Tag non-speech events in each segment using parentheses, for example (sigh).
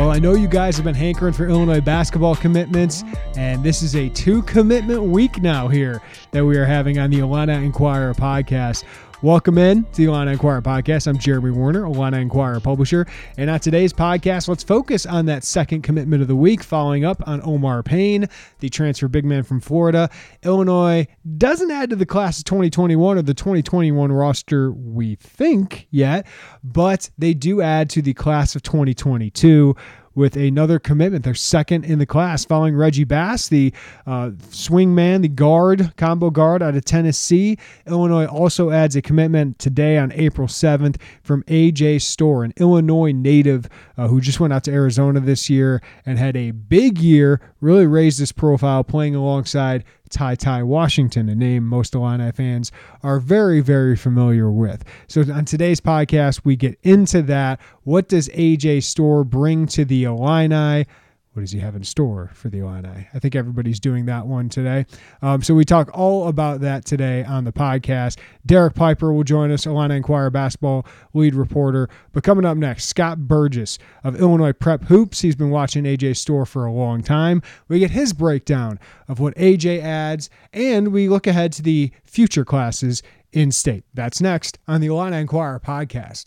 Well, I know you guys have been hankering for Illinois basketball commitments, and this is a two commitment week now here that we are having on the Illini Inquirer podcast. Welcome in to the Illini Inquirer podcast. I'm Jeremy Werner, Illini Inquirer publisher. And on today's podcast, let's focus on that second commitment of the week, following up on Omar Payne, the transfer big man from Florida. Illinois doesn't add to the class of 2021 or the 2021 roster, we think, yet, but they do add to the class of 2022 with another commitment. They're second in the class, following Reggie Bass, the uh, swing man, the guard, combo guard out of Tennessee. Illinois also adds a commitment today on April 7th from AJ Storr, an Illinois native uh, who just went out to Arizona this year and had a big year, really raised his profile playing alongside Ty Ty Washington, a name most Illini fans are very, very familiar with. So on today's podcast, we get into that. What does AJ Storr bring to the Illini? What does he have in store for the Illini? I think everybody's doing that one today. Um, so we talk all about that today on the podcast. Derek Piper will join us, Illini Inquirer basketball lead reporter. But coming up next, Scott Burgess of Illinois Prep Hoops. He's been watching AJ Storr for a long time. We get his breakdown of what AJ adds, and we look ahead to the future classes in state. That's next on the Illini Inquirer podcast.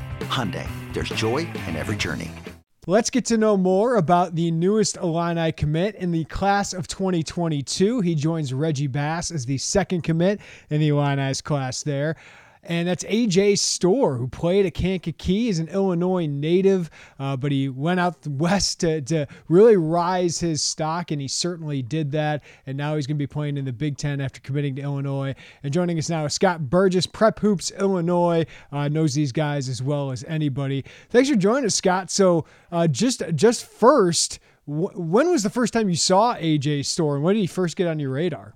Hyundai, there's joy in every journey. Let's get to know more about the newest Illini commit in the class of 2022. He joins Reggie Bass as the second commit in the Illini's class there. And that's AJ Storr, who played at Kankakee. He's an Illinois native, uh, but he went out west to, to really rise his stock, and he certainly did that. And now he's going to be playing in the Big Ten after committing to Illinois. And joining us now is Scott Burgess, Prep Hoops Illinois, uh, knows these guys as well as anybody. Thanks for joining us, Scott. So uh, just just first, wh- when was the first time you saw AJ Storr, and when did he first get on your radar?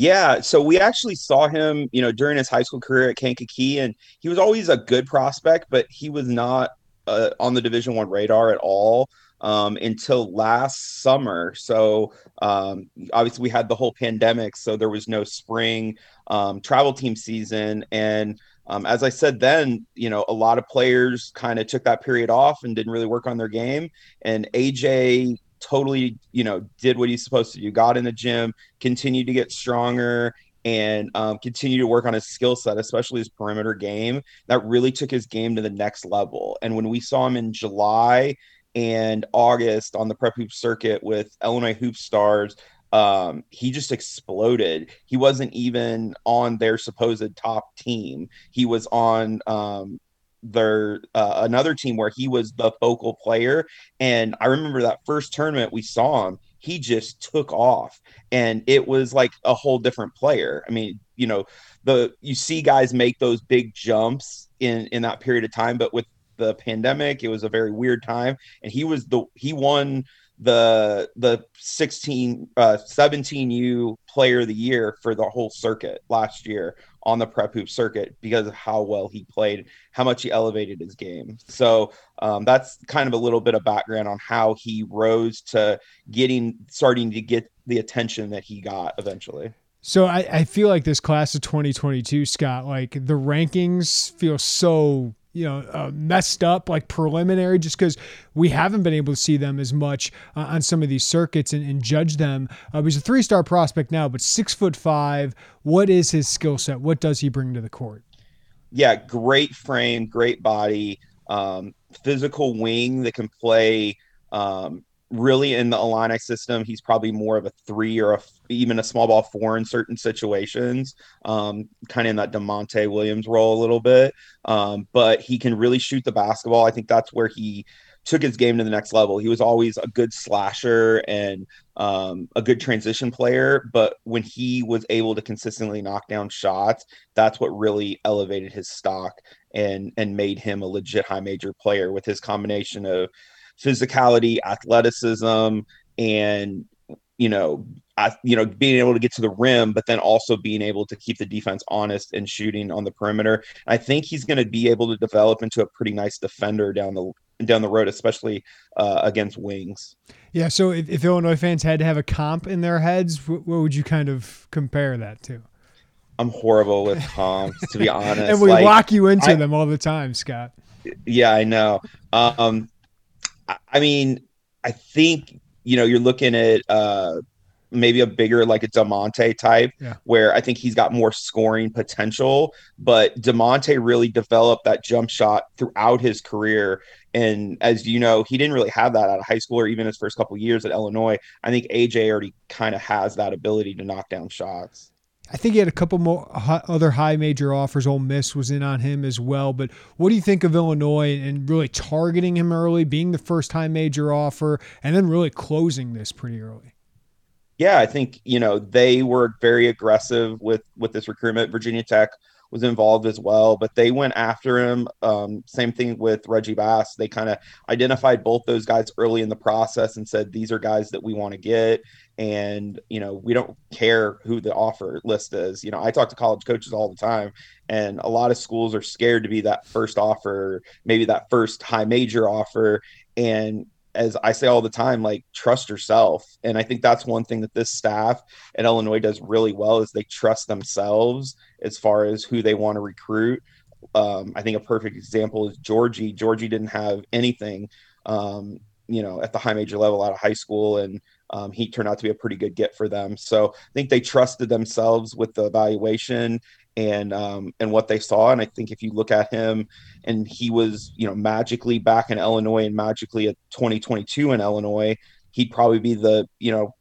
Yeah, so we actually saw him, you know, during his high school career at Kankakee, and he was always a good prospect, but he was not uh, on the Division One radar at all um, until last summer. So um, obviously, we had the whole pandemic, so there was no spring um, travel team season, and um, as I said then, you know, a lot of players kind of took that period off and didn't really work on their game, and AJ totally, you know, did what he's supposed to do. Got in the gym, continued to get stronger, and um, continue to work on his skill set, especially his perimeter game. That really took his game to the next level. And when we saw him in July and August on the prep hoop circuit with Illinois Hoop Stars, um, he just exploded. He wasn't even on their supposed top team. He was on um, their uh, another team where he was the focal player. And i remember that first tournament we saw him he just took off. And it was like a whole different player. I mean you know the you see guys make those big jumps in in that period of time but with the pandemic. It was a very weird time, and he was the he won the the 16 uh 17u player of the year for the whole circuit last year on the prep hoop circuit because of how well he played how much he elevated his game. So um, that's kind of a little bit of background on how he rose to getting starting to get the attention that he got eventually. So I, I feel like this class of 2022 scott like the rankings feel so you know uh, messed up like preliminary just because we haven't been able to see them as much uh, on some of these circuits and, and judge them. Uh, he's a three star prospect now but six foot five what is his skill set? What does he bring to the court? Yeah great frame great body um, physical wing that can play um, really in the Illini system, he's probably more of a three or a, even a small ball four in certain situations, um, kind of in that Da'Monte Williams role a little bit. Um, but he can really shoot the basketball. I think that's where he took his game to the next level. He was always a good slasher and um, a good transition player, but when he was able to consistently knock down shots, that's what really elevated his stock and and made him a legit high major player with his combination of physicality, athleticism, and you know, I, you know, being able to get to the rim, but then also being able to keep the defense honest and shooting on the perimeter. I think he's going to be able to develop into a pretty nice defender down the down the road, especially uh, against wings. Yeah. So if, if, Illinois fans had to have a comp in their heads, what, what would you kind of compare that to? I'm horrible with comps, to be (laughs) honest. and we like, lock you into I, them all the time, Scott. Yeah, I know. Um, I mean, I think you know you're looking at uh, maybe a bigger like a Da'Monte type, yeah. where I think he's got more scoring potential. But Da'Monte really developed that jump shot throughout his career, and as you know, he didn't really have that out of high school or even his first couple years at Illinois. I think AJ already kind of has that ability to knock down shots. I think he had a couple more other high major offers. Ole Miss was in on him as well. But what do you think of Illinois and really targeting him early, being the first high major offer, and then really closing this pretty early? Yeah, I think you know they were very aggressive with with this recruitment. Virginia Tech was involved as well, but they went after him. Um, same thing with Reggie Bass. They kind of identified both those guys early in the process and said, these are guys that we want to get. And, you know, we don't care who the offer list is. You know, I talk to college coaches all the time, and a lot of schools are scared to be that first offer, maybe that first high major offer. And as I say all the time, like trust yourself. And I think that's one thing that this staff at Illinois does really well is they trust themselves as far as who they want to recruit. Um, I think a perfect example is georgie georgie didn't have anything, um, you know, at the high major level out of high school, and um, he turned out to be a pretty good get for them. So I think they trusted themselves with the evaluation and um, and what they saw. And I think if you look at him, and he was you know magically back in Illinois and magically at 2022 in Illinois, he'd probably be the you know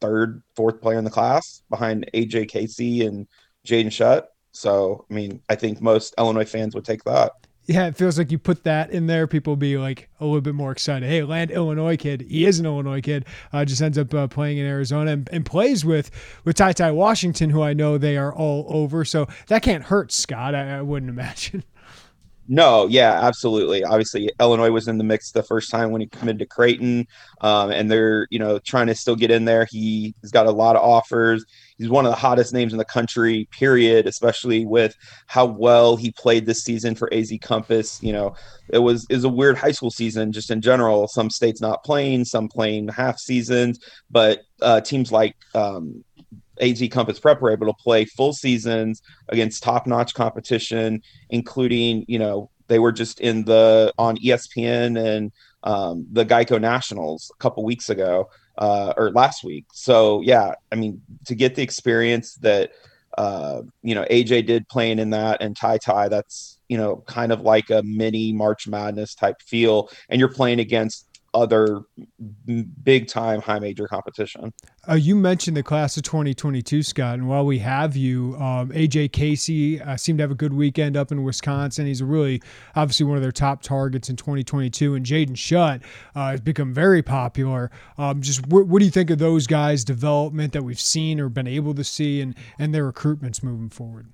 third, fourth player in the class behind AJ Casey and Jaden Schutt. So I mean, I think most Illinois fans would take that yeah, it feels like you put that in there, people be like a little bit more excited. Hey, land Illinois kid. He is an Illinois kid. Uh, just ends up uh, playing in Arizona and, and, plays with with Ty Ty Washington, who I know they are all over. So that can't hurt Scott. I, I wouldn't imagine. No, yeah, absolutely. Obviously, Illinois was in the mix the first time when he committed to Creighton, um, and they're you know trying to still get in there. He, he's got a lot of offers. He's one of the hottest names in the country, period. Especially with how well he played this season for AZ Compass. You know, it was is a weird high school season just in general. Some states not playing, some playing half seasons, but uh, teams like um, AZ Compass Prep were able to play full seasons against top notch competition, including, you know, they were just in the on ESPN and um, the Geico Nationals a couple weeks ago uh, or last week. So, yeah, I mean, to get the experience that, uh, you know, AJ did playing in that and Ty Ty, that's, you know, kind of like a mini March Madness type feel. And you're playing against other big time high major competition. Uh, you mentioned the class of 2022, Scott, and while we have you, um, AJ Casey uh, seemed to have a good weekend up in Wisconsin. He's really obviously one of their top targets in 2022, and Jaden Schutt uh, has become very popular. Um, just wh- what do you think of those guys' development that we've seen or been able to see, and and their recruitments moving forward?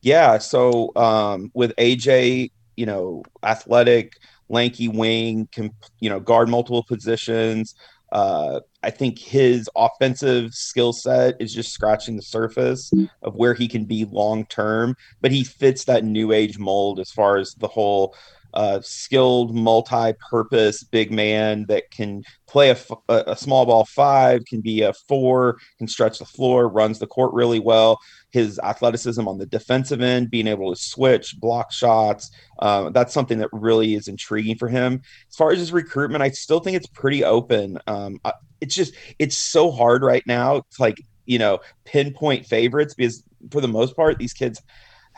Yeah, so um, with AJ you know, athletic, lanky wing, can you know guard multiple positions. Uh, I think his offensive skill set is just scratching the surface of where he can be long term, but he fits that new age mold as far as the whole uh, skilled, multi-purpose big man that can play a, a, small ball five, can be a four, can stretch the floor, runs the court really well. His athleticism on the defensive end, being able to switch, block shots, uh, that's something that really is intriguing for him. As far as his recruitment, I still think it's pretty open. Um, it's just it's so hard right now to like you know pinpoint favorites because for the most part these kids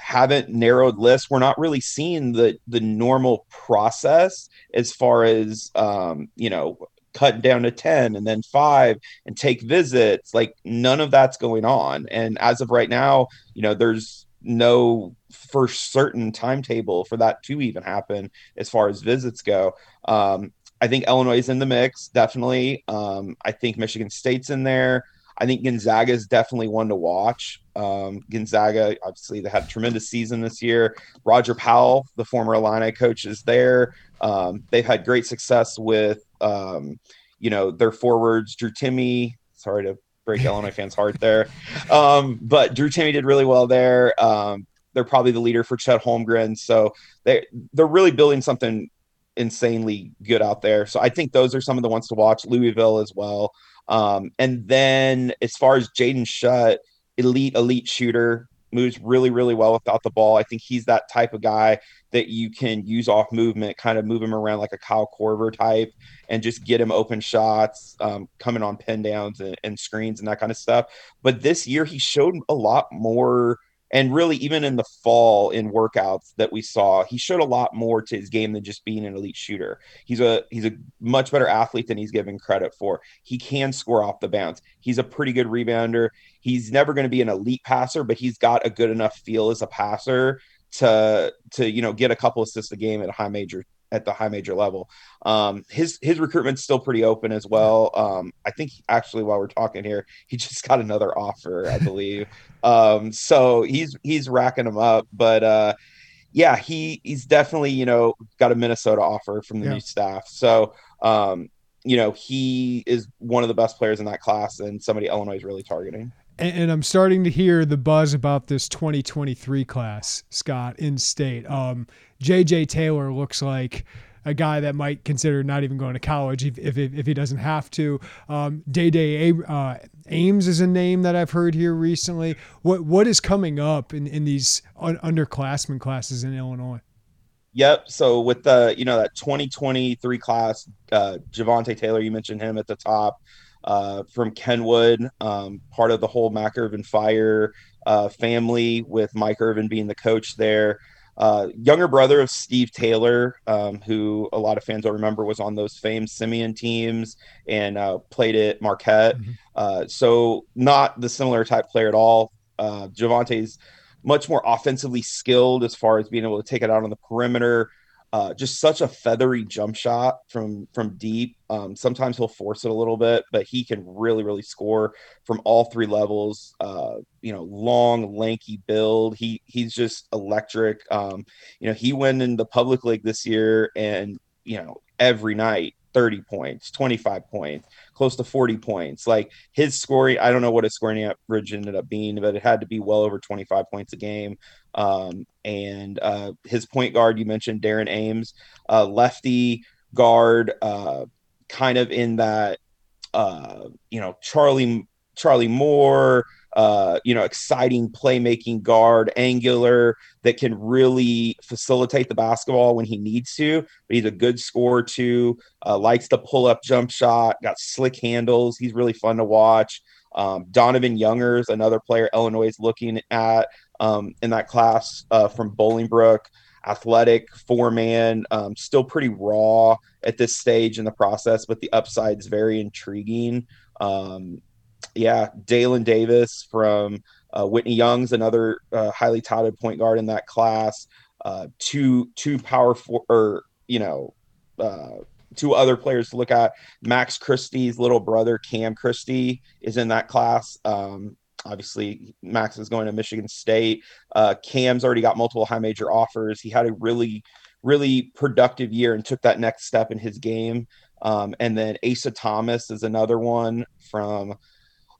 haven't narrowed lists. We're not really seeing the the normal process as far as um, you know cutting down to 10 and then five and take visits like none of that's going on. And as of right now you know there's no for certain timetable for that to even happen as far as visits go. Um, i think illinois is in the mix definitely. Um, i think michigan state's in there I think Gonzaga is definitely one to watch. Um, Gonzaga, obviously, they had a tremendous season this year. Roger Powell, the former Illini coach, is there. Um, they've had great success with, um, you know, their forwards. Drew Timme. sorry to break Illinois fans' heart there, (laughs) um, but Drew Timme did really well there. Um, they're probably the leader for Chet Holmgren, so they they're really building something insanely good out there. So I think those are some of the ones to watch. Louisville as well. Um, and then as far as Jaden Schutt, elite, elite shooter, moves really, really well without the ball. I think he's that type of guy that you can use off movement, kind of move him around like a Kyle Korver type and just get him open shots, um, coming on pin downs and, and screens and that kind of stuff. But this year he showed a lot more – and really even in the fall in workouts that we saw he showed a lot more to his game than just being an elite shooter. He's a he's a much better athlete than he's given credit for. He can score off the bounce. He's a pretty good rebounder. He's never going to be an elite passer but he's got a good enough feel as a passer to to you know get a couple assists a game at a high major at the high major level. Um, his his recruitment's still pretty open as well. Um, I think actually while we're talking here, he (laughs) just got another offer, I believe. um, so he's he's racking them up, but uh, yeah, he he's definitely you know got a Minnesota offer from the yeah. new staff. So um, you know he is one of the best players in that class, and somebody Illinois is really targeting and, I'm starting to hear the buzz about this 2023 class, Scott, in state. Um, JJ Taylor looks like a guy that might consider not even going to college if, if, if he doesn't have to. Um, Day Day uh, Ames is a name that I've heard here recently. What what is coming up in, in these un- underclassmen classes in Illinois? Yep. So with the you know that 2023 class, uh, Javonte Taylor, you mentioned him at the top uh, from Kenwood, um, part of the whole Mac Irvin Fire uh, family, with Mike Irvin being the coach there. Uh, younger brother of Steve Taylor, um, who a lot of fans will remember was on those famed Simeon teams and uh, played at Marquette. Mm-hmm. Uh, so, not the similar type player at all. Uh, Javonte's much more offensively skilled as far as being able to take it out on the perimeter, uh, just such a feathery jump shot from from deep. Um, sometimes he'll force it a little bit, but he can really really score from all three levels. Uh, you know, long, lanky build. He he's just electric. Um, you know, he went in the public league this year, and you know every night 30 points, 25 points, close to 40 points. Like his scoring, I don't know what his scoring average ended up being, but it had to be well over 25 points a game. Um, and uh, his point guard, you mentioned Darren Ames, uh, lefty guard, uh, kind of in that, uh, you know, Charlie Charlie Moore, uh, you know, exciting playmaking guard, angular that can really facilitate the basketball when he needs to. But he's a good scorer too. Uh, likes to pull up jump shot. Got slick handles. He's really fun to watch. Um, Donovan Youngers, another player Illinois is looking at um, in that class uh, from Bolingbrook. Athletic, four man, um, still pretty raw at this stage in the process, but the upside is very intriguing. Um, yeah, Dalen Davis from uh, Whitney Young's another uh, highly touted point guard in that class. Uh, two two powerful or you know uh, two other players to look at. Max Christie's little brother Cam Christie is in that class. Um, obviously, Max is going to Michigan State. Uh, Cam's already got multiple high major offers. He had a really really productive year and took that next step in his game. Um, and then Asa Thomas is another one from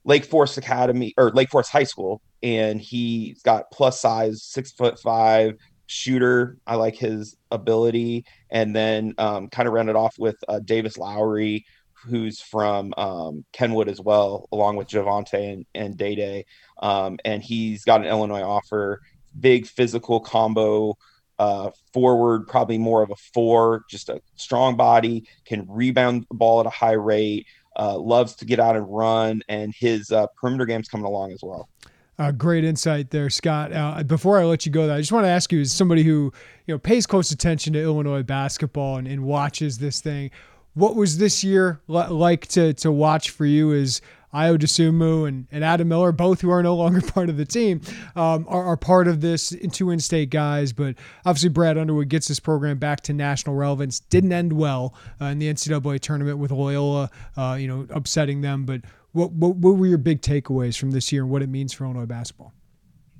Lake Forest Academy or Lake Forest High School, and he's got plus size, six foot five shooter. I like his ability, and then um, kind of rounded off with uh, Davis Lowry, who's from um, Kenwood as well, along with Javante and, and Day Day, um, and he's got an Illinois offer. Big physical combo uh, forward, probably more of a four, just a strong body, can rebound the ball at a high rate, uh, loves to get out and run, and his uh, perimeter game's coming along as well. Uh, great insight there, Scott. Uh, before I let you go, though, I just want to ask you, as somebody who you know pays close attention to Illinois basketball and, and watches this thing, what was this year like to to watch for you? Is Ayo Dosunmu and, and Adam Miller, both who are no longer (laughs) part of the team, um, are, are, part of this two in-state guys. But obviously, Brad Underwood gets this program back to national relevance. Didn't end well uh, in the NCAA tournament with Loyola, uh, you know, upsetting them. But what, what, what were your big takeaways from this year and what it means for Illinois basketball?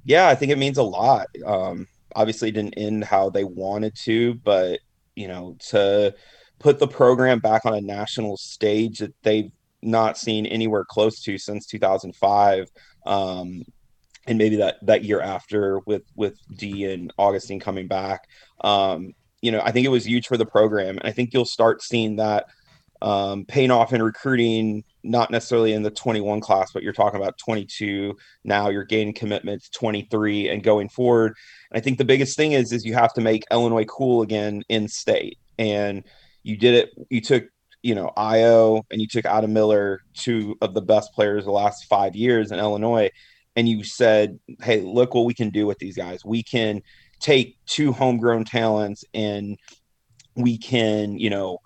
Yeah, I think it means a lot. Um, obviously, didn't end how they wanted to, but you know, to put the program back on a national stage that they've not seen anywhere close to since 2005 um, and maybe that that year after with with Dee and Augustine coming back. Um, you know I think it was huge for the program and I think you'll start seeing that um, paying off in recruiting not necessarily in the 21 class but you're talking about 22 now you're gaining commitments 23 and going forward. And I think the biggest thing is is you have to make Illinois cool again in state. And you did it you took you know Ayo and you took Adam Miller, two of the best players the last five years in Illinois, and you said, "Hey, look what we can do with these guys. We can take two homegrown talents and we can, you know."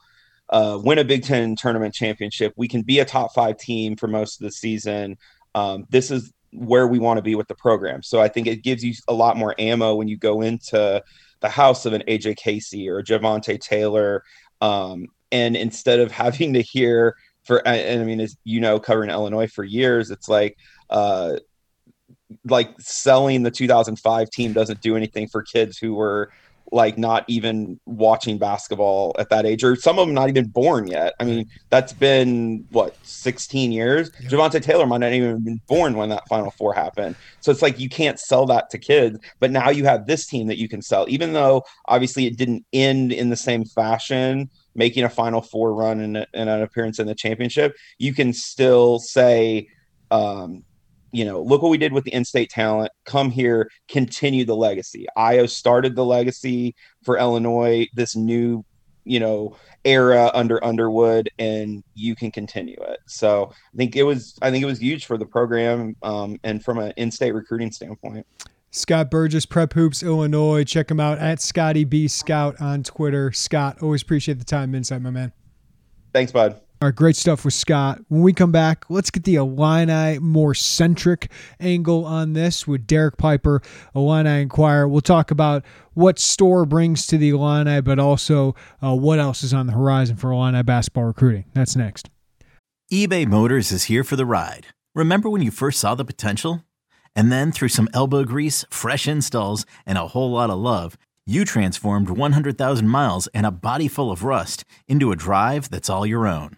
Uh, win a Big Ten tournament championship. We can be a top five team for most of the season. Um, this is where we want to be with the program. So I think it gives you a lot more ammo when you go into the house of an AJ Casey or Javante Taylor um, and instead of (laughs) having to hear for and i mean as you know covering illinois for years it's like uh like selling the 2005 team doesn't do anything for kids who were like not even watching basketball at that age, or some of them not even born yet. I mean, that's been what 16 years. Yep. Javante Taylor might not even been born when that Final Four happened. So it's like you can't sell that to kids. But now you have this team that you can sell, even though obviously it didn't end in the same fashion making a Final Four run and, and an appearance in the championship, you can still say, um, you know, look what we did with the in-state talent. Come here, continue the legacy. Ayo started the legacy for Illinois. This new, you know, era under Underwood, and you can continue it. So I think it was, I think it was huge for the program, um, and from an in-state recruiting standpoint. Scott Burgess, Prep Hoops, Illinois. Check him out at Scotty B Scout on Twitter. Scott, always appreciate the time insight, my man. Thanks, bud. All right, great stuff with Scott. When we come back, let's get the Illini more centric angle on this with Derek Piper, Illini Inquirer. We'll talk about what Storr brings to the Illini, but also uh, what else is on the horizon for Illini basketball recruiting. That's next. eBay Motors is here for the ride. Remember when you first saw the potential? And then through some elbow grease, fresh installs, and a whole lot of love, you transformed 100,000 miles and a body full of rust into a drive that's all your own.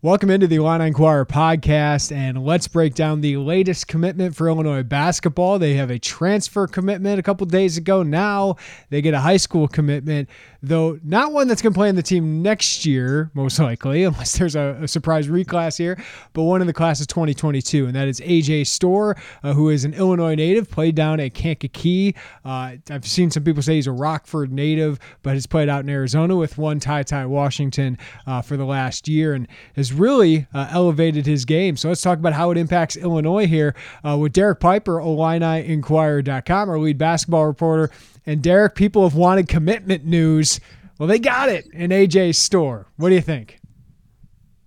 Welcome into the Illini Inquirer podcast, and let's break down the latest commitment for Illinois basketball. They have a transfer commitment a couple days ago. Now they get a high school commitment, though not one that's going to play in the team next year, most likely, (laughs) unless there's a, a, surprise reclass here, but one in the class of 2022, and that is AJ Storr, uh, who is an Illinois native, played down at Kankakee. Uh, I've seen some people say he's a Rockford native, but has played out in Arizona with one Ty Ty Washington uh, for the last year, and has has really uh, elevated his game. So let's talk about how it impacts Illinois here uh, with Derek Piper, IlliniInquirer.com, our lead basketball reporter. And Derek, people have wanted commitment news. Well, they got it in AJ's store. What do you think?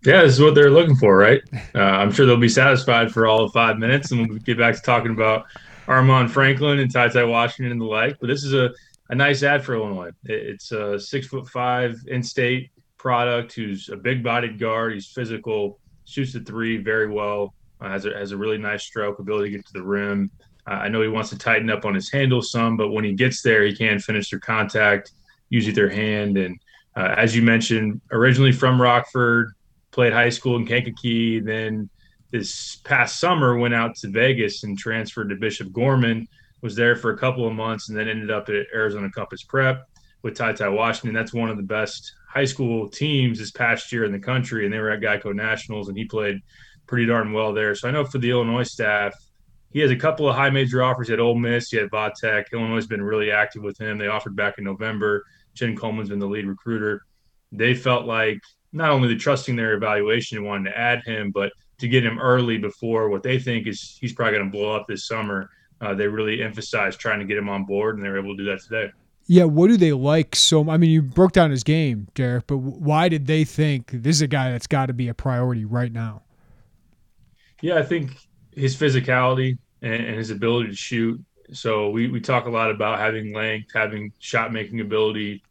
Yeah, this is what they're looking for, right? Uh, I'm sure they'll be satisfied for all of five minutes, and we'll get back to talking about Armaan Franklin and Ty Ty Washington and the like. But this is a, a nice ad for Illinois. It's a six foot five in state product who's a big bodied guard. He's physical, shoots the three very well, uh, has, a, has a really nice stroke, ability to get to the rim. Uh, I know he wants to tighten up on his handle some, but when he gets there, he can finish through contact, usually their hand. And uh, as you mentioned, originally from Rockford, played high school in Kankakee, then this past summer went out to Vegas and transferred to Bishop Gorman, was there for a couple of months, and then ended up at Arizona Compass Prep with Ty Ty Washington. That's one of the best high school teams this past year in the country, and they were at Geico Nationals, and he played pretty darn well there. So I know for the Illinois staff, he has a couple of high major offers at Ole Miss. He had Vatech. Illinois has been really active with him. They offered back in November. Chin Coleman's been the lead recruiter. They felt like not only the trusting their evaluation and wanting to add him, but to get him early before what they think is he's probably going to blow up this summer. Uh, they really emphasized trying to get him on board, and they were able to do that today. Yeah, what do they like so? I mean, you broke down his game, Derek, but why did they think this is a guy that's got to be a priority right now? Yeah, I think his physicality and, his ability to shoot. So we, we talk a lot about having length, having shot making ability,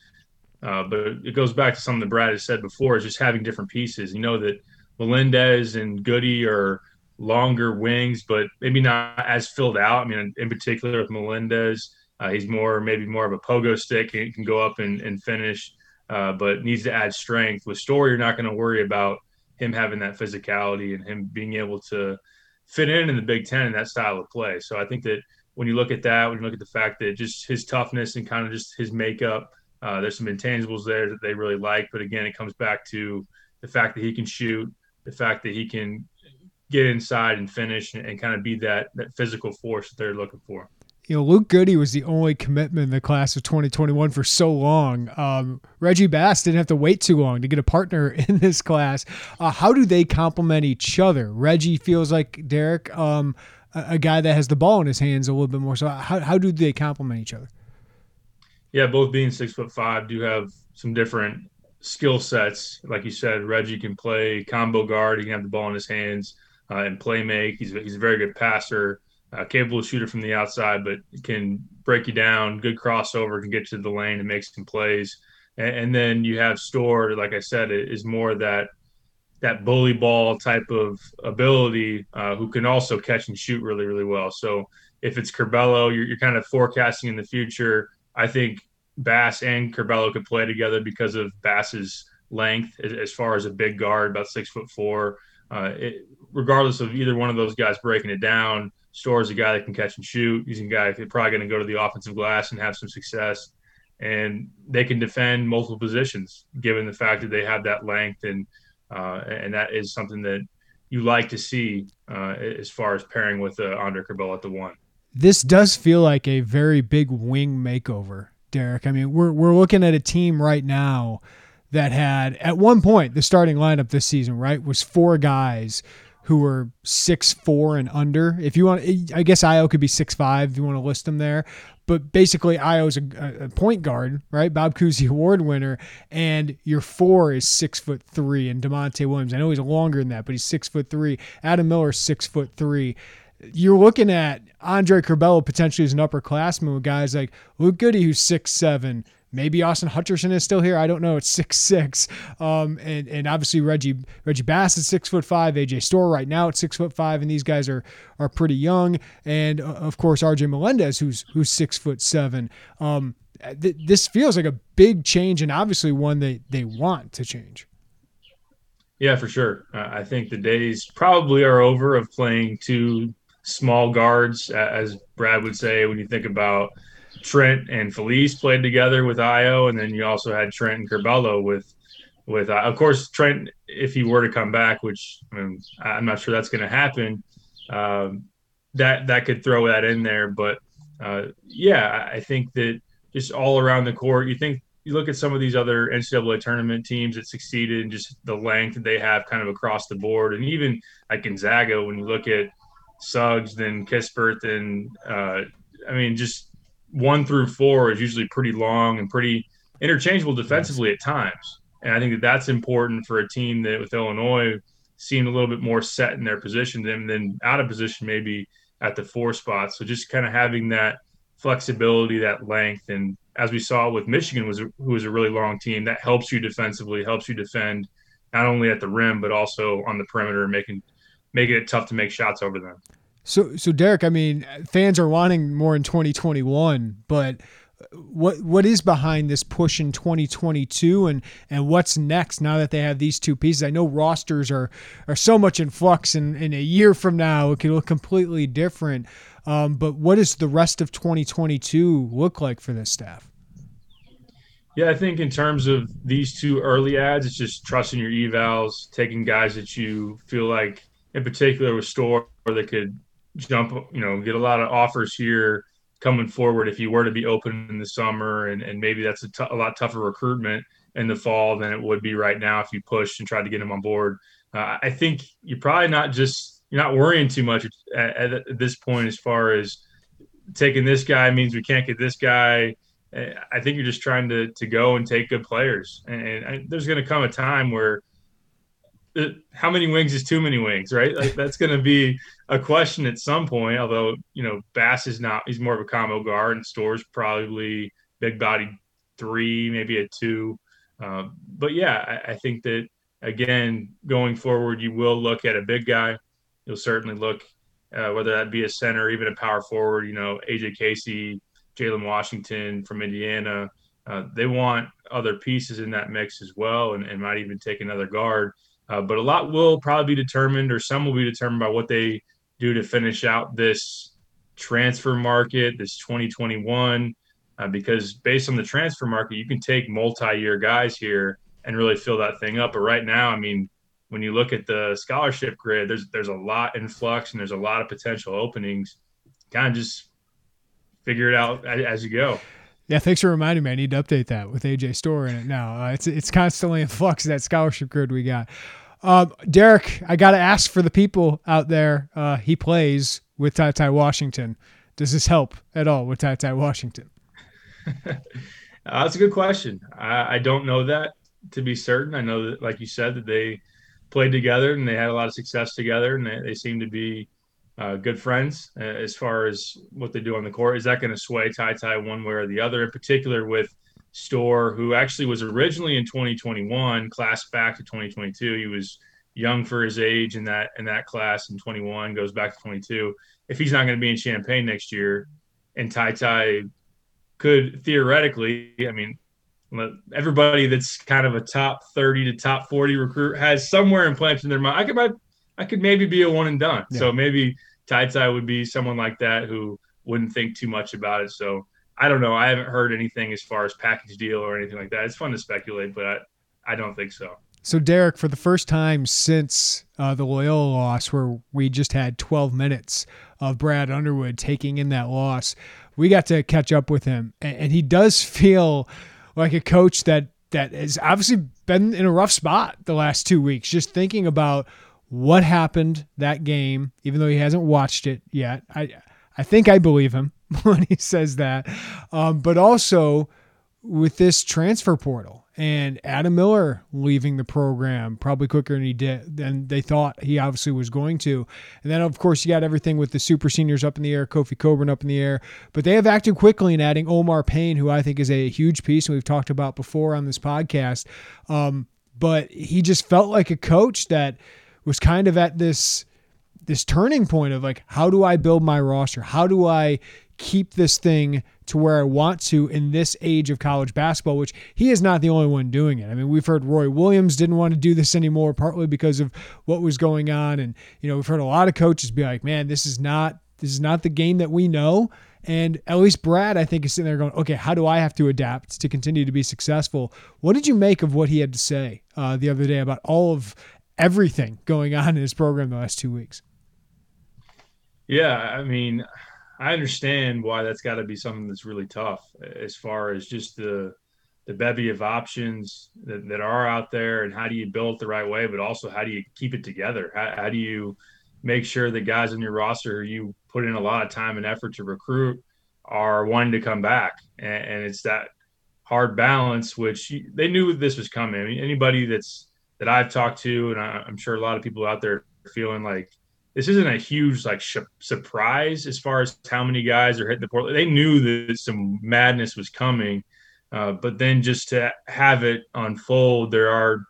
uh, but it goes back to something that Brad has said before: is just having different pieces. You know that Melendez and Goody are longer wings, but maybe not as filled out. I mean, in particular with Melendez uh, he's more maybe more of a pogo stick and can go up and, and finish, uh, but needs to add strength. With Story, you're not going to worry about him having that physicality and him being able to fit in in the Big Ten in that style of play. So I think that when you look at that, when you look at the fact that just his toughness and kind of just his makeup, uh, there's some intangibles there that they really like. But again, it comes back to the fact that he can shoot, the fact that he can get inside and finish and, and kind of be that that physical force that they're looking for you know, Luke Goody was the only commitment in the class of 2021 for so long. Um, Reggie Bass didn't have to wait too long to get a partner (laughs) in this class. Uh, how do they complement each other? Reggie feels like Derek, um, a, a, guy that has the ball in his hands a little bit more. So how, how do they complement each other? Yeah, both being six foot five do have some different skill sets. Like you said, Reggie can play combo guard. He can have the ball in his hands uh, and play make. He's, he's a very good passer uh, capable shooter from the outside, but can break you down. Good crossover, can get to the lane and make some plays. And, and then you have Storr, like I said, is more that that bully ball type of ability, uh, who can also catch and shoot really, really well. So if it's Curbelo, you're, you're kind of forecasting in the future. I think Bass and Curbelo could play together because of Bass's length as far as a big guard, about six foot four. Uh, it, regardless of either one of those guys breaking it down, Storr is a guy that can catch and shoot. He's a guy that's probably going to go to the offensive glass and have some success. And they can defend multiple positions, given the fact that they have that length, and uh, and that is something that you like to see uh, as far as pairing with uh, Andre Curbelo at the one. This does feel like a very big wing makeover, Derek. I mean, we're we're looking at a team right now that had at one point the starting lineup this season, right, was four guys who were six four and under. If you want, I guess Ayo could be six five if you want to list them there. But basically, Ayo's a, a point guard, right? Bob Cousy (laughs) Award winner, and your four is six foot three. And Da'Monte Williams, I know he's longer than that, but he's six foot three. Adam Miller six foot three. You're looking at Andre Curbelo potentially as an upperclassman with guys like Luke Goody, who's six seven, Maybe Austin Hutcherson is still here. I don't know. It's six six, um, and and obviously Reggie Reggie Bass is six foot five. AJ Storr right now at six foot five, and these guys are are pretty young. And uh, of course RJ Melendez, who's who's six foot seven. Um, th- this feels like a big change, and obviously one they they want to change. Yeah, for sure. Uh, I think the days probably are over of playing two small guards, as Brad would say, when you think about Trent and Feliz played together with Ayo, and then you also had Trent and Curbelo with with uh, of course Trent if he were to come back, which I mean, I'm not sure that's going to happen. Um, that that could throw that in there, but uh, yeah, I think that just all around the court, you think you look at some of these other NCAA tournament teams that succeeded and just the length that they have kind of across the board, and even like Gonzaga when you look at Suggs, then Kispert, then uh, I mean just one through four is usually pretty long and pretty interchangeable defensively at times. And I think that that's important for a team that with Illinois seemed a little bit more set in their position than then out of position maybe at the four spot. So just kind of having that flexibility, that length, and as we saw with Michigan, was who was a really long team that helps you defensively, helps you defend not only at the rim but also on the perimeter, making making it tough to make shots over them. So, so Derek, I mean, fans are wanting more in 2021, but what what is behind this push in 2022 and and what's next now that they have these two pieces? I know rosters are are so much in flux and in a year from now. It could look completely different. Um, but what does the rest of 2022 look like for this staff? Yeah i think in terms of these two early ads it's just trusting your evals taking guys that you feel like in particular with Storr that could jump, you know, get a lot of offers here coming forward if you were to be open in the summer, and, and maybe that's a, t- a lot tougher recruitment in the fall than it would be right now if you pushed and tried to get him on board. Uh, I think you're probably not just you're not worrying too much at, at, this point as far as taking this guy means we can't get this guy. I think you're just trying to to go and take good players, and, and there's going to come a time where how many wings is too many wings, right? Like that's going to be a question at some point. Although you know Bass is not; he's more of a combo guard, and Storr's probably big body three, maybe a two. Uh, but yeah, I, I, think that again going forward, you will look at a big guy. You'll certainly look uh, whether that be a center, even a power forward. You know, AJ Casey, Jalen Washington from Indiana. Uh, they want other pieces in that mix as well, and, and might even take another guard. Uh, but a lot will probably be determined, or some will be determined by what they do to finish out this transfer market, this 2021. Uh, because based on the transfer market, you can take multi-year guys here and really fill that thing up. But right now, I mean, when you look at the scholarship grid, there's there's a lot in flux and there's a lot of potential openings. Kind of just figure it out as, you go. Yeah, thanks for reminding me. I need to update that with AJ Storr in it now. Uh, it's it's constantly in flux that scholarship grid we got. Um, Derek, I got to ask for the people out there. Uh, he plays with Ty Ty Washington. Does this help at all with Ty Ty Washington? (laughs) uh, that's a good question. I, I, don't know that to be certain. I know that, like you said, that they played together and they had a lot of success together, and they, they seem to be uh, good friends uh, as far as what they do on the court. Is that going to sway Ty Ty one way or the other? In particular, with Storr, who actually was originally in 2021, class back to 2022. He was young for his age in that in that class in 21, goes back to 22. If he's not going to be in Champaign next year, and Ty Ty could theoretically, I mean, everybody that's kind of a top 30 to top 40 recruit has somewhere implanted in their mind. I could I could maybe be a one and done. Yeah. So maybe Ty Ty would be someone like that who wouldn't think too much about it. So I don't know. I haven't heard anything as far as package deal or anything like that. It's fun to speculate, but I, I don't think so. So, Derek, for the first time since uh, the Loyola loss, where we just had 12 minutes of Brad Underwood taking in that loss, we got to catch up with him, and, and he does (laughs) feel like a coach that that has obviously been in a rough spot the last two weeks. Just thinking about what happened that game, even though he hasn't watched it yet, I I think I believe him. (laughs) when he says that. Um, but also with this transfer portal and Adam Miller leaving the program probably quicker than he did than they thought he obviously was going to. And then of course you got everything with the super seniors up in the air, Kofi Cockburn up in the air. But they have acted quickly in adding Omar Payne, who I think is a huge piece and we've talked about before on this podcast. Um, but he just felt like a coach that was kind of at this this turning point of like how do I build my roster? How do I keep this thing to where I want to in this age of college basketball, which he is not the only one doing it. I mean, we've heard Roy Williams didn't want to do this anymore, partly because of what was going on. And, you know, we've heard a lot of coaches be like, man, this is not this is not the game that we know. And at least Brad, I think, is sitting there going, okay, how do I have to adapt to continue to be successful? What did you make of what he had to say uh, the other day about all of everything going on in his program the last two weeks? Yeah, I mean, I understand why that's got to be something that's really tough as far as just the the bevy of options that, that are out there and how do you build it the right way, but also how do you keep it together? How, how do you make sure the guys on your roster who you put in a lot of time and effort to recruit are wanting to come back? And, and it's that hard balance, which they knew this was coming. I mean, anybody that's that I've talked to, and I, I'm sure a lot of people out there feeling like this isn't a huge like sh- surprise as far as how many guys are hitting the port. They knew that some madness was coming, uh, but then just to have it unfold, there are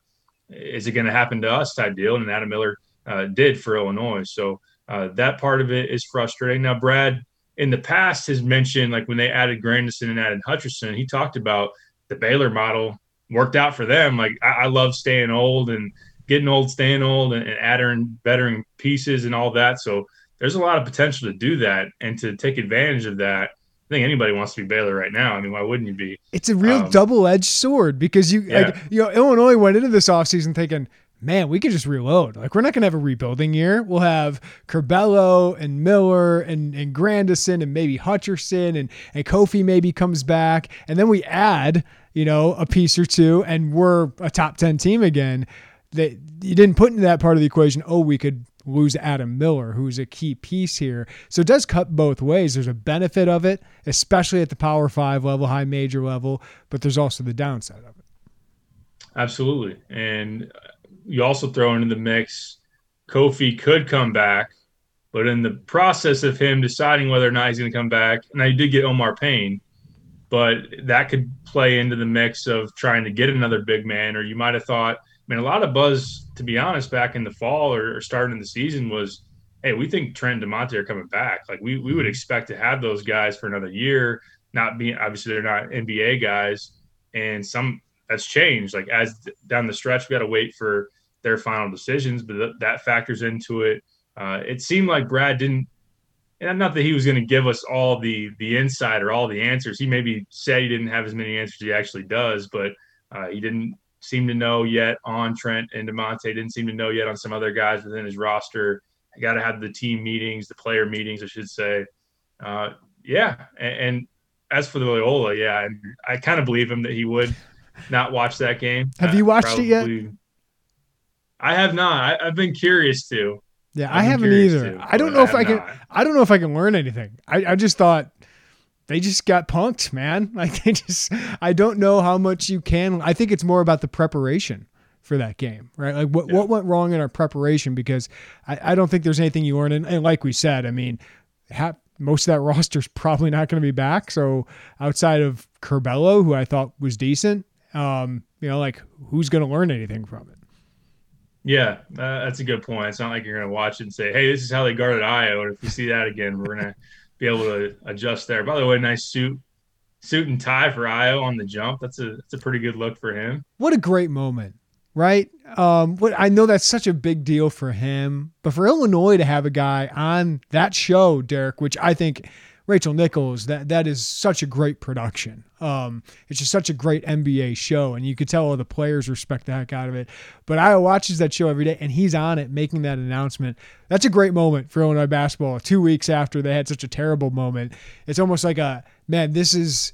is it going to happen to us type deal, and Adam Miller uh, did for Illinois. So uh, that part of it is frustrating. Now, Brad in the past has mentioned like when they added Grandison and added Hutcherson, he talked about the Baylor model worked out for them. Like I, I love staying old and getting old, staying old, and, and adding bettering pieces and all that. So there's a lot of potential to do that and to take advantage of that. I think anybody wants to be Baylor right now. I mean, why wouldn't you be? It's a real um, double-edged sword because you, yeah. like, you know, Illinois went into this offseason thinking, man, we could just reload. Like we're not gonna have a rebuilding year. We'll have Curbelo and Miller and, and Grandison and maybe Hutcherson and, and Kofi maybe comes back. And then we add, you know, a piece or two and we're a top 10 team again that you didn't put into that part of the equation. Oh, we could lose Adam Miller, who's a key piece here. So it does cut both ways. There's a benefit of it, especially at the Power Five level, high major level, but there's also the downside of it. Absolutely, and you also throw into the mix. Kofi could come back, but in the process of him deciding whether or not he's going to come back, now you did get Omar Payne, but that could play into the mix of trying to get another big man, or you might have thought I mean, a lot of buzz, to be honest, back in the fall or, or starting the season was, hey, we think Trent and Da'Monte are coming back. Like we we would mm-hmm. expect to have those guys for another year. Not being obviously they're not NBA guys, and some that's changed. Like as down the stretch, we got to wait for their final decisions, but th- that factors into it. Uh, it seemed like Brad didn't, and not that he was going to give us all the the insight or all the answers. He maybe said he didn't have as many answers as he actually does, but uh, he didn't seem to know yet on Trent and Da'Monte. Didn't seem to know yet on some other guys within his roster. I Got to have the team meetings, the player meetings, I should say. Uh, yeah, and, and, as for the Loyola, yeah, I, I kind of believe him that he would (laughs) not watch that game. Have you watched it yet? I have not. I, have been curious to. Yeah, I've I haven't either. To, I don't know if I can. Not. I don't know if I can learn anything. I, I just thought they just got punked, man. (laughs) Like they just I don't know how much you can I think it's more about the preparation for that game, right? Like what, yeah. what went wrong in our preparation because I, I don't think there's anything you learn. And, and like we said, I mean, ha- most of that (laughs) roster's probably not going to be back. So outside of Curbelo, who I thought was decent, um, you know, like who's going to learn anything from it? Yeah, uh, that's a good point. It's not like you're going to watch it and say, "Hey, this is how they guarded Ayo," and if you see that again, we're going to be able to adjust there. By the way, nice suit suit and tie for Ayo on the jump. That's a that's a pretty good look for him. What a great moment, right? Um, what I know that's such a big deal for him, but for Illinois to have a guy on that show, Derek, which I think Rachel Nichols, that that is such a great production. Um, it's just such a great NBA show, and you could tell all the players respect the heck out of it. But Ayo watches that show every day, and he's on it making that announcement. That's a great moment for Illinois basketball. Two weeks after they had such a terrible moment, it's almost like a man. This is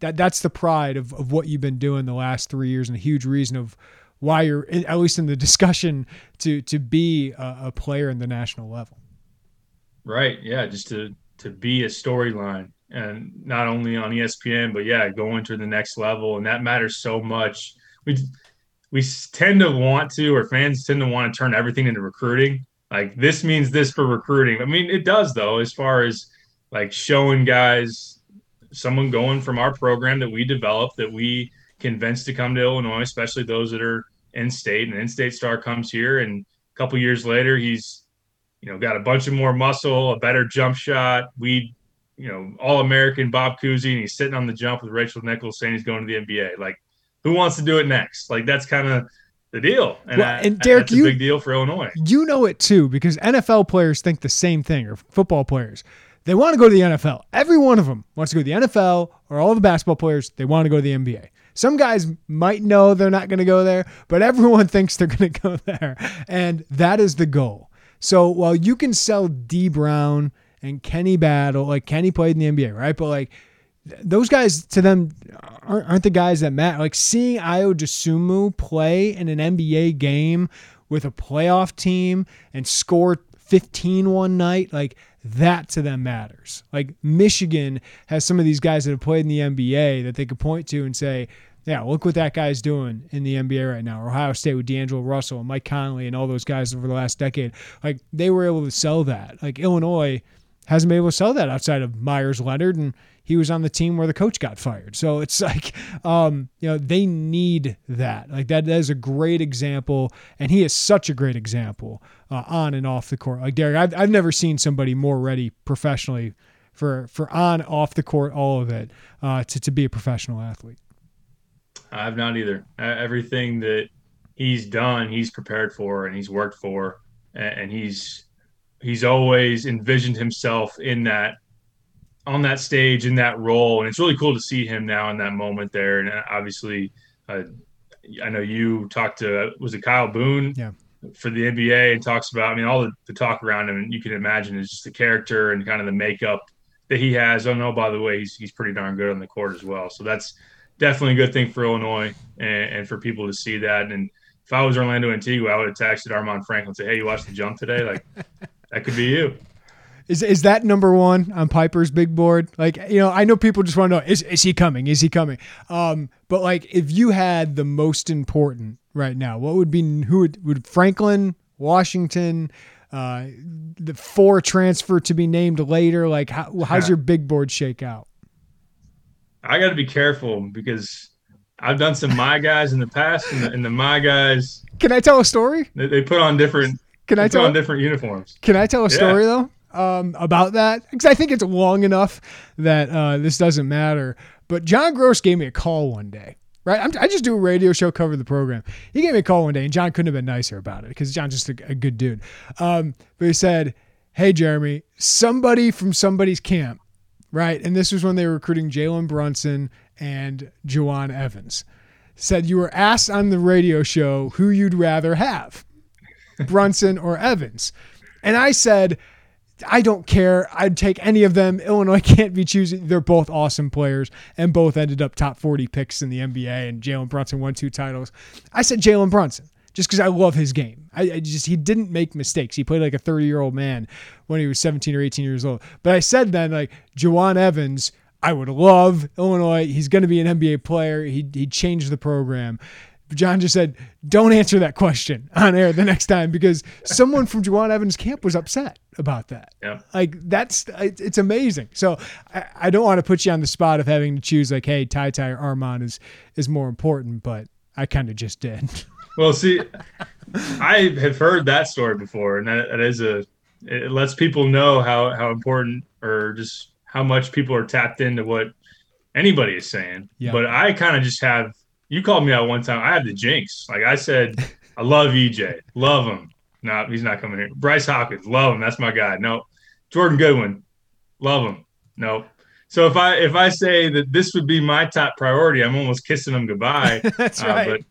that that's the pride of of what you've been doing the last three years, and a huge reason of why you're at least in the (laughs) discussion to to be a, a player in the national level. Right. Yeah. Just to to be a storyline and not only on ESPN, but yeah, going to the next level. And that matters so much. We, we tend to want to, or fans tend to want to turn everything into recruiting. Like this means this for recruiting. I mean, it does though, as far as like showing guys someone going from our program that we developed that we convinced to come to Illinois, especially those that are in state. And in state star comes here, and a couple years later, he's you know, got a bunch of more muscle, a better jump shot. We you know, All American Bob Cousy, and he's sitting on the jump with Rachel Nichols saying he's going to the NBA. Like, who wants to do it next? Like, that's kind of the deal. And, well, and Derek, that's a big deal for Illinois. You know it too, because NFL players think the same thing, or football players. They want to go to the NFL. Every one of them wants to go to the NFL, or all the basketball players, they want to go to the NBA. Some guys might know they're not going to go there, but everyone (laughs) thinks they're going to go there. And that is the goal. So while you can sell Dee Brown and Kenny Battle, like Kenny played in the NBA, right? But like those guys to them aren't, aren't the guys that matter. Like seeing Ayo Dosunmu play in an NBA game with a playoff team and score 15 one night, like that to them matters. Like Michigan has some of these guys that have played in the NBA that they could point to and say, yeah, look what that guy's doing in the NBA right now. Ohio State with D'Angelo Russell and Mike Conley and all those guys over the last decade. Like they were able to sell that. Like Illinois hasn't been able to sell that outside of Meyers Leonard, and he was on the team where the coach got fired. So it's (laughs) like, um, you know, they need that. Like that, that is a great example, and he is such a great example uh, on and off the court. Like Derek, I've, I've never seen somebody more ready professionally for for on off the court, all of it, uh, to to be a professional athlete. I've not either. Everything that he's done, he's prepared for and he's worked for, and he's he's always envisioned himself in that on that stage in that role, and it's really cool to see him now in that moment there. And obviously, uh, I know you talked to was it Kyle Boone? Yeah. For the NBA, and talks about, I mean, all the, the talk around him, and you can imagine is just the character and kind of the makeup that he has. Oh no, by the way, he's he's pretty darn good on the court as well. So that's definitely a good thing for Illinois and, and, for people to see that. And if I was Orlando Antigua, I would have texted Armaan Franklin and say, "Hey, you watched the jump today? Like (laughs) that could be you." Is is that number one on Piper's big board? Like, you know, I know people just want to know is is he coming? Is he coming? Um, but like, if you had the most important right now, what would be who would, would Franklin, Washington, uh, the four transfer to be named later? Like, how, how's (laughs) your big board shake out? I got to be careful because I've done some my guys in the past, and the, and the my guys. Can I tell a story? They, they put on different. Can I tell on different uniforms? Can I tell a story yeah. though um, about that? Because I think it's long enough that uh, this doesn't matter. But John Groce gave me a call one day. Right, I'm, i just do a radio show, cover the program. He gave me a call one day, and John couldn't have been nicer about it because John's just a, a good dude. Um, but he said, "Hey, Jeremy, somebody from somebody's camp right? And this was when they were recruiting Jalen Brunson and Jawun Evans. Said you were asked on the radio show who you'd rather have, (laughs) Brunson or Evans. And I said, I don't care. I'd take any of them. Illinois (laughs) can't be choosing. They're both awesome players and both ended up top 40 picks in the NBA. And Jalen Brunson won two titles. I said Jalen Brunson just because I love his game. I, I, just he didn't make mistakes. He played like a 30 year old man when he was 17 or 18 years old. But I said then like Jawun Evans, I would love Illinois. He's going to be an NBA player. He he changed the program. John just said, "Don't answer that question on air the next time because someone from Jawun Evans' camp was upset about that. Yeah. Like that's it's amazing. So I, I don't want to put you on the spot of having to choose like, hey, Ty Ty or Armaan is is more important, but I kind of just did. (laughs) Well, see, I have heard that story before, and that, that is a it lets people know how how important or just how much people are tapped into what anybody is saying. Yeah. But I kind of just have you called me out one time. I had the jinx. Like I said, I love EJ, love him. No, he's not coming here. Bryce Hopkins, love him. That's my guy. No, Jordan Goodwin, love him. No. So if I if I say that this would be my top priority, I'm almost kissing him goodbye. (laughs) That's uh, right.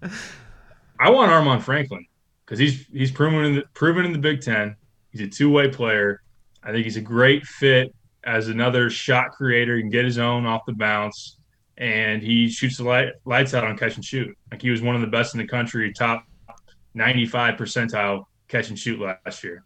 But I want Armaan Franklin because he's he's proven in the, proven in the Big Ten. He's a two way player. I think he's a great fit as another shot creator. He can get his own off the bounce, and he shoots the light, lights out on catch and shoot. Like he was one of the best in the country, top 95 percentile catch and shoot last year.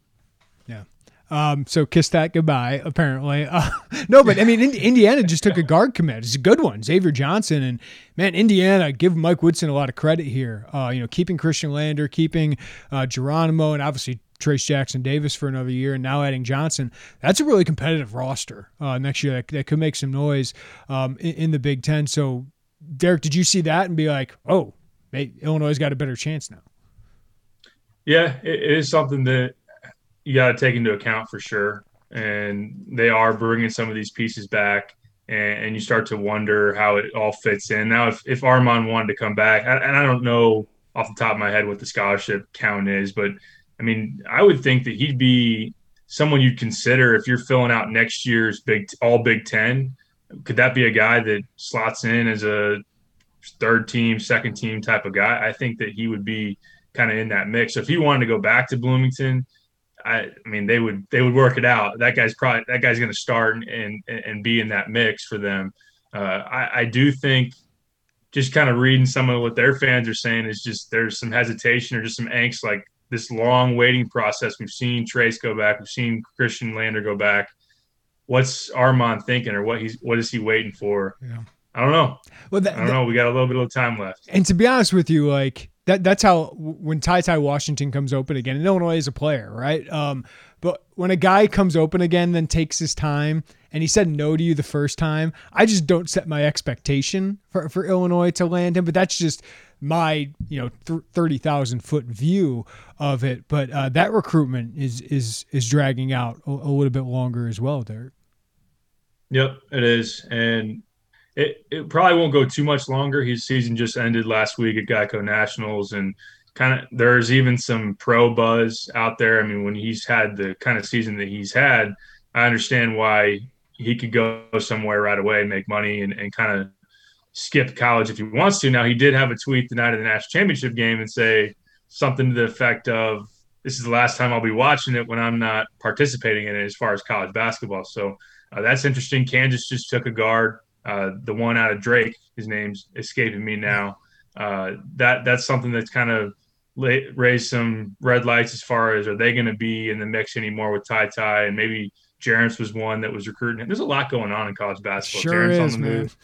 Yeah. Um, so kiss that goodbye, apparently. (laughs) Uh, no, but I mean, Indiana just took a guard commit. It's a good one, Xavier Johnson, and man, Indiana give Mike Woodson a lot of credit here. Uh, you know, keeping Khristian Lander, keeping uh, Geronimo, and obviously Trayce Jackson Davis for another year, and now adding Johnson. That's a really competitive roster uh, next year that, that, could make some noise um, in, in, the Big Ten. So, Derek, did you see that and be like, oh, hey, Illinois got a better chance now? Yeah, it is something that you got to take into account for sure. and they are bringing some of these pieces back. And, and you start to wonder how it all fits in. Now, if, if Armaan wanted to come back, and I don't know off the top of my head what the scholarship count is, but I mean, I would think that he'd be someone you'd consider if you're filling out next year's big all Big Ten. Could that be a guy that slots in as a third team, second team type of guy? I think that he would be kind of in that mix. So if he wanted to go back to Bloomington, I, I mean, they would they would work it out. That guy's probably that guy's going to start and, and and be in that mix for them. Uh, I, I do think just kind of reading some of what their fans are saying is just there's some hesitation or just some angst like this long waiting process. We've seen Trayce go back. We've seen Khristian Lander go back. What's Armaan thinking, or what he's what is he waiting for? Yeah. I don't know. Well, that, I don't that, know. We got a little bit of time left. And to be honest with you, like that that's how when Ty Ty Washington comes open again, and Illinois is a player, right? Um, but when a guy comes open again, then takes his time, and he said no to you the first time, I just don't set my expectation for, for Illinois to land him. But that's just my you know th- thirty thousand foot view of it. But uh, that recruitment is is is dragging out a, a little bit longer as well, Derek. Yep, it is, and it, it probably won't go too much longer. His season just ended last week at Geico Nationals, and kind of there's even some pro buzz out there. I mean, when he's had the kind of season that he's had, I understand why he could go somewhere right away and make money and, and kind of skip college if he wants to. Now, he did have a tweet the night of the national championship game and say something to the effect of, "This is the last time I'll be watching it when I'm not participating in it as far as college basketball." So uh, that's interesting. Kansas just took a guard uh, the one out of Drake, his name's escaping me now. Uh, that that's something that's kind of raised some red lights as far as are they going to be in the mix anymore with Ty Ty and maybe Jerrance was one that was recruiting. There's a lot going on in college basketball. Sure Jerrance is, on the man. move.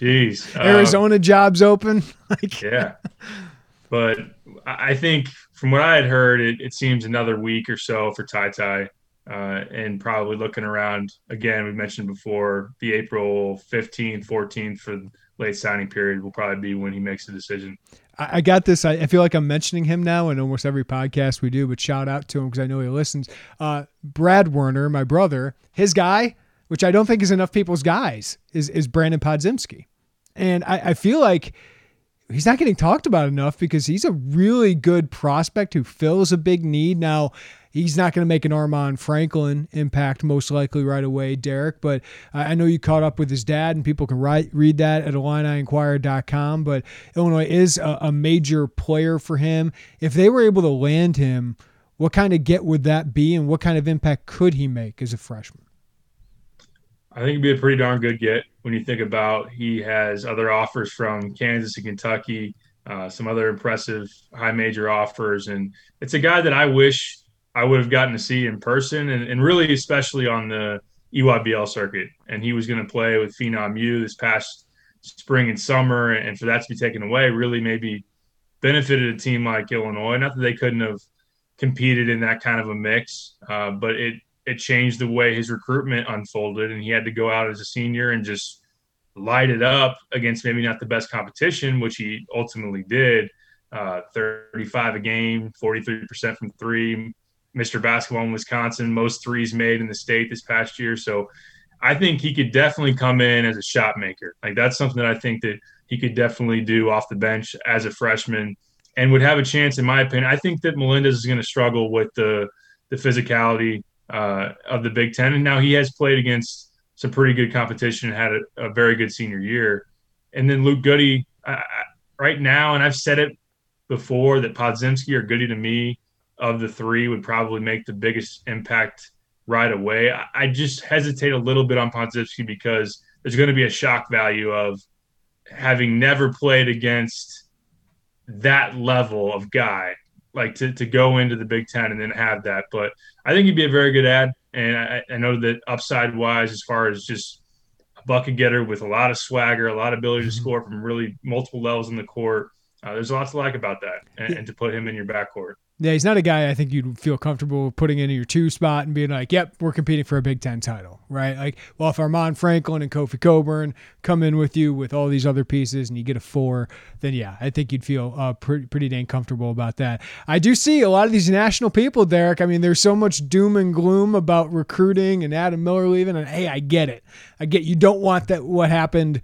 Jeez, Arizona uh, jobs open. (laughs) like yeah, but I think from what I had heard, it, it seems another week or so for Ty Ty uh, and probably looking around again. We mentioned before the April 15th, 14th for late signing period will probably be when he makes a decision. I got this. I feel like I'm mentioning him now in almost every podcast we do, but shout out to him because I know he listens. Uh, Brad Werner, my brother, his guy, which I don't think is enough people's guys, is is Brandin Podziemski, and I, I feel like he's not getting talked about enough because he's a really good prospect who fills a big need now He's not going to make an Armaan Franklin impact most likely right away, Derek. But I know you caught up with his dad, and people can write, read that at IlliniInquirer.com. But Illinois is a, a major player for him. If they were able to land him, what kind of get would that be, and what kind of impact could he make as a freshman? I think it'd be a pretty darn good get when you think about he has other offers from Kansas and Kentucky, uh, some other impressive high major offers, and it's a guy that I wish I would have gotten to see in person, and, and really especially on the EYBL circuit. And he was going to play with Phenom U this past spring and summer, and for that to be taken away really maybe benefited a team like Illinois. Not that they couldn't have competed in that kind of a mix, uh, but it it changed the way his recruitment unfolded, and he had to go out as a senior and just light it up against maybe not the best competition, which he ultimately did. Uh, 35 a game, 43% from three, Mr. Basketball in Wisconsin, most threes made in the state this past year. So I think he could definitely come in as a shot maker. Like that's something that I think that he could definitely do off the bench as a freshman and would have a chance, in my opinion. I think that Melendez is going to struggle with the the physicality uh, of the Big Ten, and now he has played against some pretty good competition and had a, a very good senior year. And then Luke Goody, I, right now, and I've said it before that Podziemski or Goody to me of the three would probably make the biggest impact right away. I, just hesitate a little bit on Podziemski because there's going to be a shock value of having never played against that level of guy, like to, to go into the Big Ten and then have that. But I think he'd be a very good ad. And I, I know that upside wise, as far as just a bucket getter with a lot of swagger, a lot of ability to mm-hmm. score from really multiple levels in the court, uh, there's a lot to like about that and, and to put him in your backcourt. Yeah, he's not a guy I think you'd feel comfortable putting into your two spot and being like, yep, we're competing for a Big Ten title, right? Like, well, if Armaan Franklin and Kofi Cockburn come in with you with all these other pieces and you get a four, then yeah, I think you'd feel uh, pretty, pretty dang comfortable about that. I do see a lot of these national people, Derek. I mean, there's so much doom and gloom about recruiting and Adam Miller leaving. And hey, I get it. I get you don't want that what happened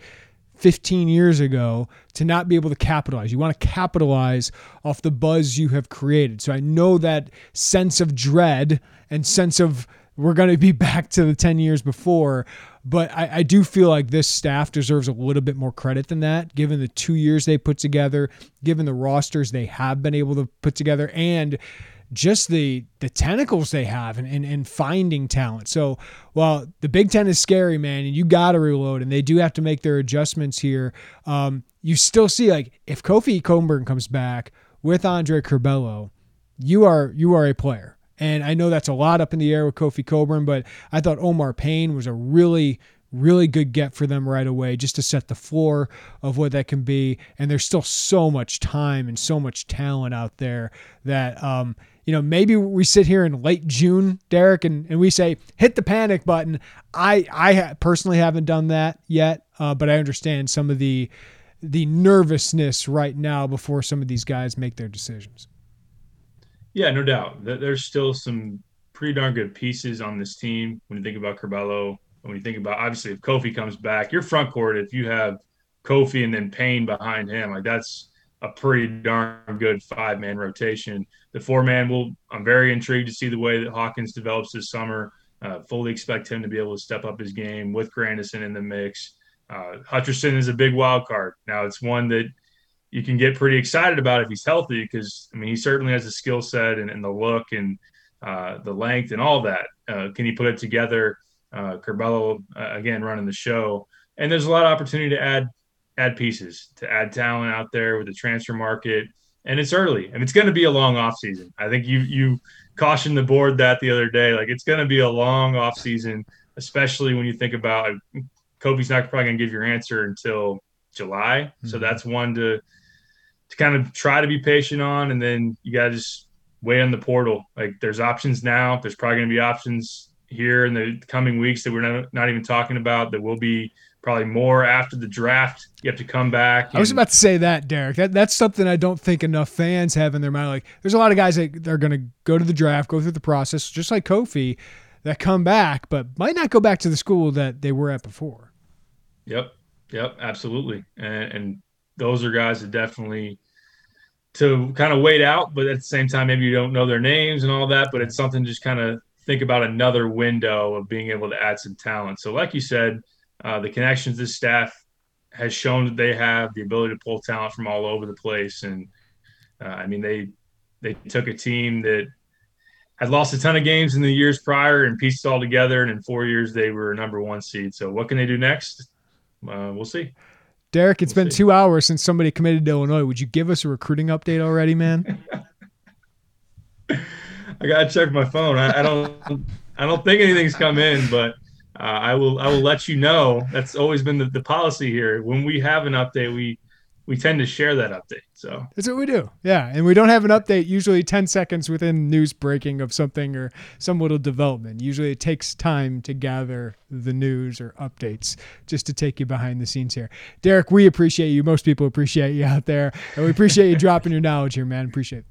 15 years ago to not be able to capitalize. You want to capitalize off the buzz you have created. So I know that sense of dread and sense of we're going to be (laughs) back to the 10 years before. But I, I, do feel like this staff deserves a little bit more credit than that, given the two years they put together, given the rosters they have been able to put together, and just the the tentacles they have and, and, finding talent. So while the Big Ten is scary, man, and you got to reload, and they do have to make their adjustments here. Um, you still see like if Kofi Cockburn comes back with Andre Curbelo, you are you are a player. And I know that's a lot up in the air with Kofi Cockburn, but I thought Omar Payne was a really really good get for them right away just to set the floor of what that can be and there's still so much time and so much talent out there that um, you know, maybe we sit here in late June, Derek, and, and we say hit the panic button. I I personally haven't done that yet, uh, but I understand some of the the nervousness right now before some of these guys make their decisions. Yeah, no doubt. There's still some pretty darn good pieces on this team when you think about Curbelo. When you think about obviously if Kofi comes back, your front court, if you have Kofi and then Payne behind him, like that's a pretty darn good five man rotation. The four man will, I'm very intrigued to see the way that Hawkins develops this summer. Uh, fully expect him to be able to step up his game with Grandison in the mix. Uh, Hutcherson is a big wild card. Now, it's one that you can get pretty excited about if he's healthy because, I mean, he certainly has the skill set and, and, the look and uh, the length and all that. Uh, can he put it together? Uh, Curbelo, uh, again, running the show. And there's a lot of opportunity to add add pieces, to add talent out there with the transfer market. And it's early and it's going to be a long off season. I think you you cautioned the board that the other day. Like it's going to be a long off season, especially when you think about Kofi's not probably going to give your answer until July. Mm-hmm. So that's one to to kind of try to be patient on, and then you got to just wait on the portal. Like there's options now. There's probably going to be options here in the coming weeks that we're not, not even talking about that will be probably more after the draft. You have to come back. I was about to say that, Derek. That that's something I don't think enough fans have in their mind. Like, there's a lot of guys that are going to go to the draft, go through the process, just like Kofi, that come back, but might not go back to the school that they were at before. Yep, yep, absolutely. And, and those are guys that definitely to kind of wait out, but at the same time, maybe you don't know their names and all that. But it's something to just kind of think about another window of being able to add some talent. So, like you said uh, the connections this staff has shown that they have the ability to pull talent from all over the place. And uh, I mean, they they took a team that had lost a ton of games in the years prior and pieced it all together. And in four years, they were a number one seed. So what can they do next? Uh, we'll see. Derek, it's we'll been see. two hours since somebody committed to Illinois. Would you give us a recruiting update already, man? (laughs) I gotta check my phone. I, I don't. I don't think anything's come in, but uh, I will I will let you know. That's always been the, the policy here. When we have an update, we we tend to share that update. So that's what we do. Yeah. And we don't have an update usually 10 seconds within news breaking of something or some little development. Usually it takes time to gather the news or updates just to take you behind the scenes here. Derek, we appreciate you. Most people appreciate you out there. And we appreciate you (laughs) dropping your knowledge here, man. Appreciate it.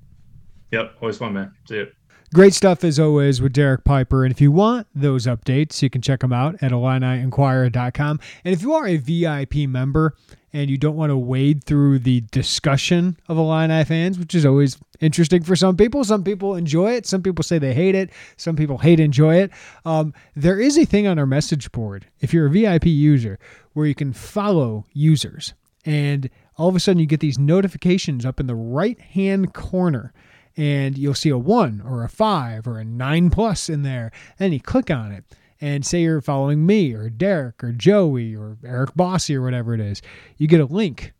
Yep. Always fun, man. See you. Great stuff as always with Derek Piper. And if you want those updates, you can check them out at IlliniInquirer.com. And if you are a VIP member and you don't want to wade through the discussion of Illini fans, which is always interesting for some people, some people enjoy it. Some people say they hate it. Some people hate enjoy it. Um, there is a thing on our message board, if you're a VIP user, where you can follow users. And all of a sudden you get these notifications up in the right hand corner and you'll see a one or a five or a nine plus in there. And you click on it and say you're following me or Derek or Joey or Eric Bossi or whatever it is. You get a link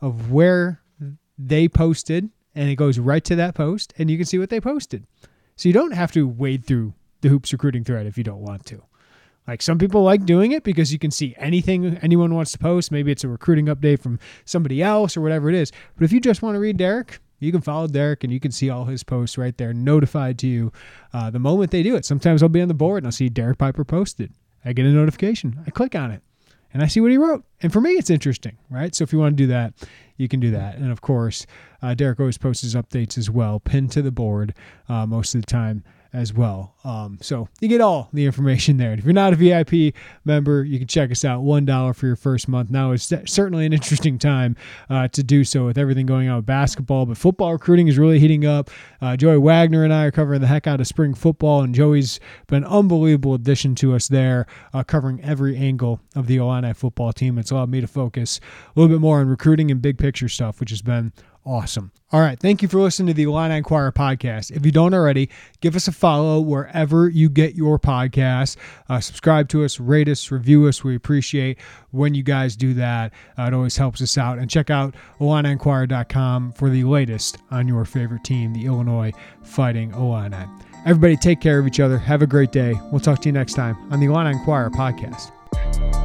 of where they posted and it goes right to that post and you can see what they posted. So you don't have to wade through the hoops recruiting thread if you don't want to. Like some people like doing it because you can see anything anyone wants to post. Maybe it's a recruiting update from somebody else or whatever it is. But if you just want to read Derek, You can follow Derek and you can see all his posts right there, notified to you uh, the moment they do it. Sometimes I'll be on the board and I'll see Derek Piper posted. I get a notification. I click on it and I see what he wrote. And for me, it's interesting, right? So if you want to do that, you can do that. And of course, uh, Derek always posts his updates as well, pinned to the board uh, most of the time as well. Um, so you get all the information there. And if you're not a VIP member, you can check us out. $1 for your first month. Now it's certainly an interesting time uh, to do so with everything going on with basketball, but football recruiting is really heating up. Uh, Joey Wagner and I are covering the heck out of spring football, and Joey's been an unbelievable addition to us there, uh, covering every angle of the Illini football team. It's allowed me to focus a little bit more on recruiting and big picture stuff, which has been awesome. All right. Thank you for listening to the Illini Inquirer podcast. If you don't already, give us a follow wherever you get your podcast. Uh, subscribe to us, rate us, review us. We appreciate when you guys do that. Uh, it always helps us out. And check out IlliniInquirer.com for the latest on your favorite team, the Illinois Fighting Illini. Everybody, take care of each other. Have a great day. We'll talk to you next time on the Illini Inquirer podcast.